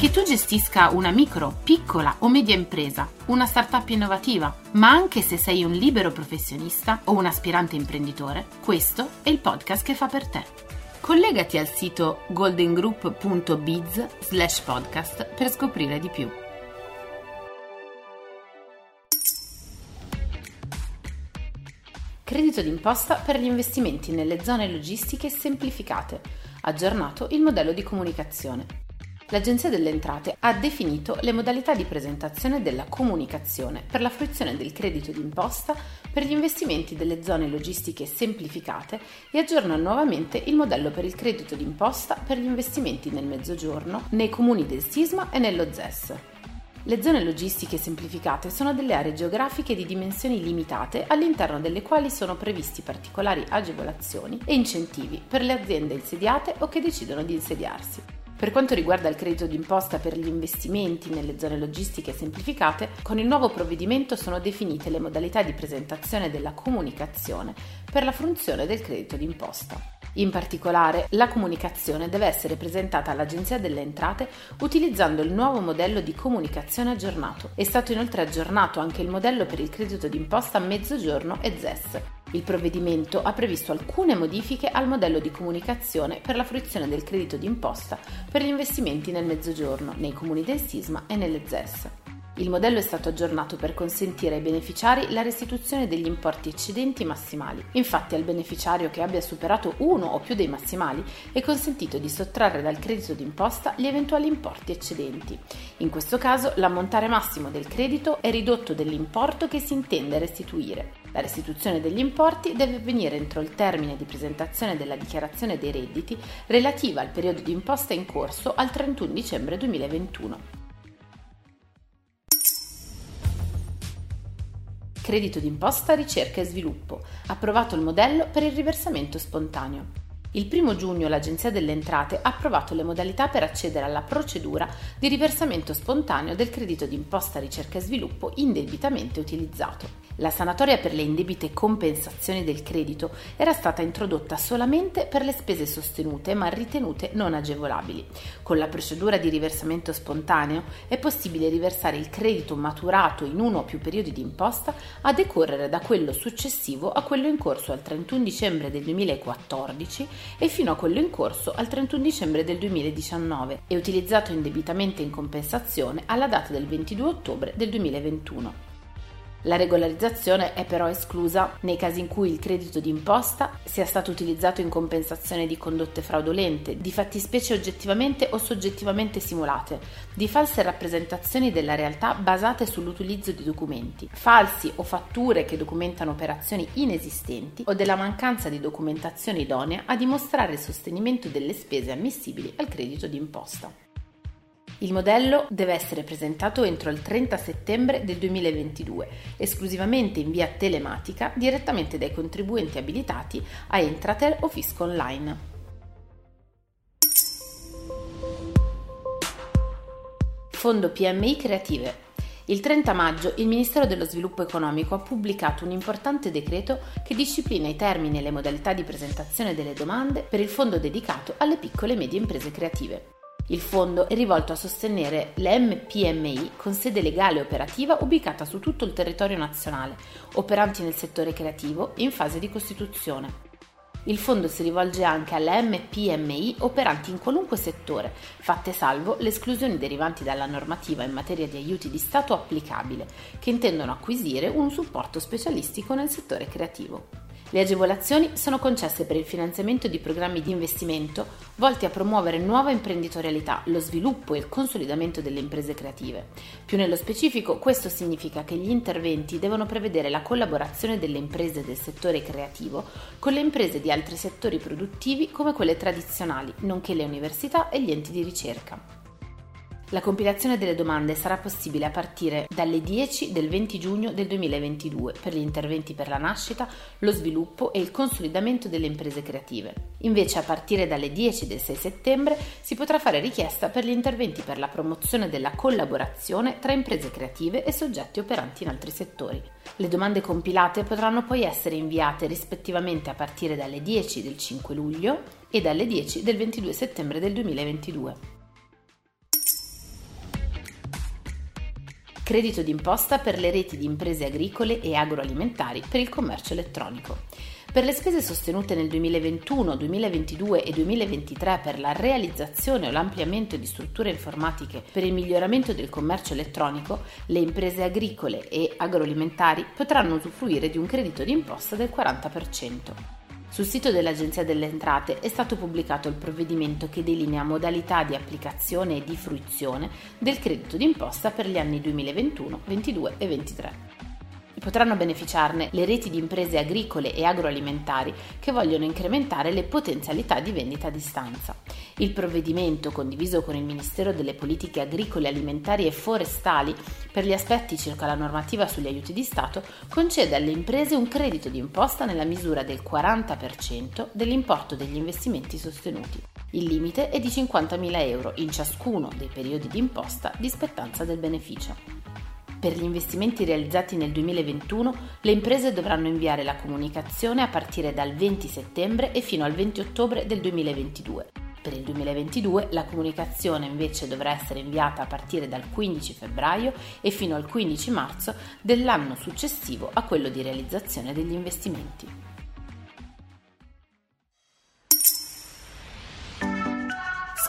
Che tu gestisca una micro, piccola o media impresa, una startup innovativa, ma anche se sei un libero professionista o un aspirante imprenditore, questo è il podcast che fa per te. Collegati al sito goldengroup.biz slash podcast per scoprire di più. Credito d'imposta per gli investimenti nelle zone logistiche semplificate. Aggiornato il modello di comunicazione l'Agenzia delle Entrate ha definito le modalità di presentazione della comunicazione per la fruizione del credito d'imposta per gli investimenti delle zone logistiche semplificate e aggiorna nuovamente il modello per il credito d'imposta per gli investimenti nel Mezzogiorno, nei comuni del Sisma e nello ZES. Le zone logistiche semplificate sono delle aree geografiche di dimensioni limitate all'interno delle quali sono previsti particolari agevolazioni e incentivi per le aziende insediate o che decidono di insediarsi. Per quanto riguarda il credito d'imposta per gli investimenti nelle zone logistiche semplificate, con il nuovo provvedimento sono definite le modalità di presentazione della comunicazione per la fruizione del credito d'imposta. In particolare, la comunicazione deve essere presentata all'Agenzia delle Entrate utilizzando il nuovo modello di comunicazione aggiornato. È stato inoltre aggiornato anche il modello per il credito d'imposta mezzogiorno e ZES, il provvedimento ha previsto alcune modifiche al modello di comunicazione per la fruizione del credito d'imposta per gli investimenti nel Mezzogiorno, nei comuni del Sisma e nelle ZES. Il modello è stato aggiornato per consentire ai beneficiari la restituzione degli importi eccedenti massimali. Infatti al beneficiario che abbia superato uno o più dei massimali è consentito di sottrarre dal credito d'imposta gli eventuali importi eccedenti. In questo caso l'ammontare massimo del credito è ridotto dell'importo che si intende restituire. La restituzione degli importi deve avvenire entro il termine di presentazione della dichiarazione dei redditi relativa al periodo di imposta in corso al 31 dicembre 2021. Credito d'imposta, ricerca e sviluppo. Approvato il modello per il riversamento spontaneo. Il 1 giugno l'Agenzia delle Entrate ha approvato le modalità per accedere alla procedura di riversamento spontaneo del credito d'imposta ricerca e sviluppo indebitamente utilizzato. La sanatoria per le indebite compensazioni del credito era stata introdotta solamente per le spese sostenute ma ritenute non agevolabili. Con la procedura di riversamento spontaneo è possibile riversare il credito maturato in uno o più periodi di imposta a decorrere da quello successivo a quello in corso al 31 dicembre del 2014 e fino a quello in corso al 31 dicembre del 2019 e utilizzato indebitamente in compensazione alla data del 22 ottobre del 2021. La regolarizzazione è però esclusa nei casi in cui il credito d'imposta sia stato utilizzato in compensazione di condotte fraudolente, di fattispecie oggettivamente o soggettivamente simulate, di false rappresentazioni della realtà basate sull'utilizzo di documenti, falsi o fatture che documentano operazioni inesistenti o della mancanza di documentazione idonea a dimostrare il sostenimento delle spese ammissibili al credito d'imposta. Il modello deve essere presentato entro il 30 settembre del 2022, esclusivamente in via telematica direttamente dai contribuenti abilitati a Entratel o Fisco Online. Fondo PMI Creative. Il 30 maggio il Ministero dello Sviluppo Economico ha pubblicato un importante decreto che disciplina i termini e le modalità di presentazione delle domande per il fondo dedicato alle piccole e medie imprese creative. Il fondo è rivolto a sostenere le MPMI con sede legale e operativa ubicata su tutto il territorio nazionale, operanti nel settore creativo in fase di costituzione. Il fondo si rivolge anche alle MPMI operanti in qualunque settore, fatte salvo le esclusioni derivanti dalla normativa in materia di aiuti di Stato applicabile, che intendono acquisire un supporto specialistico nel settore creativo. Le agevolazioni sono concesse per il finanziamento di programmi di investimento volti a promuovere nuova imprenditorialità, lo sviluppo e il consolidamento delle imprese creative. Più nello specifico, questo significa che gli interventi devono prevedere la collaborazione delle imprese del settore creativo con le imprese di altri settori produttivi come quelle tradizionali, nonché le università e gli enti di ricerca. La compilazione delle domande sarà possibile a partire dalle 10 del 20 giugno del 2022 per gli interventi per la nascita, lo sviluppo e il consolidamento delle imprese creative. Invece a partire dalle 10 del 6 settembre si potrà fare richiesta per gli interventi per la promozione della collaborazione tra imprese creative e soggetti operanti in altri settori. Le domande compilate potranno poi essere inviate rispettivamente a partire dalle 10 del 5 luglio e dalle 10 del 22 settembre del 2022. Credito d'imposta per le reti di imprese agricole e agroalimentari per il commercio elettronico. Per le spese sostenute nel 2021, 2022 e 2023 per la realizzazione o l'ampliamento di strutture informatiche per il miglioramento del commercio elettronico, le imprese agricole e agroalimentari potranno usufruire di un credito d'imposta del 40%. Sul sito dell'Agenzia delle Entrate è stato pubblicato il provvedimento che delinea modalità di applicazione e di fruizione del credito d'imposta per gli anni 2021, 2022 e 2023. Potranno beneficiarne le reti di imprese agricole e agroalimentari che vogliono incrementare le potenzialità di vendita a distanza. Il provvedimento, condiviso con il Ministero delle Politiche Agricole, Alimentari e Forestali per gli aspetti circa la normativa sugli aiuti di Stato, concede alle imprese un credito d'imposta nella misura del 40% dell'importo degli investimenti sostenuti. Il limite è di 50.000 euro in ciascuno dei periodi di imposta di spettanza del beneficio. Per gli investimenti realizzati nel 2021 le imprese dovranno inviare la comunicazione a partire dal 20 settembre e fino al 20 ottobre del 2022. Per il 2022 la comunicazione invece dovrà essere inviata a partire dal 15 febbraio e fino al 15 marzo dell'anno successivo a quello di realizzazione degli investimenti.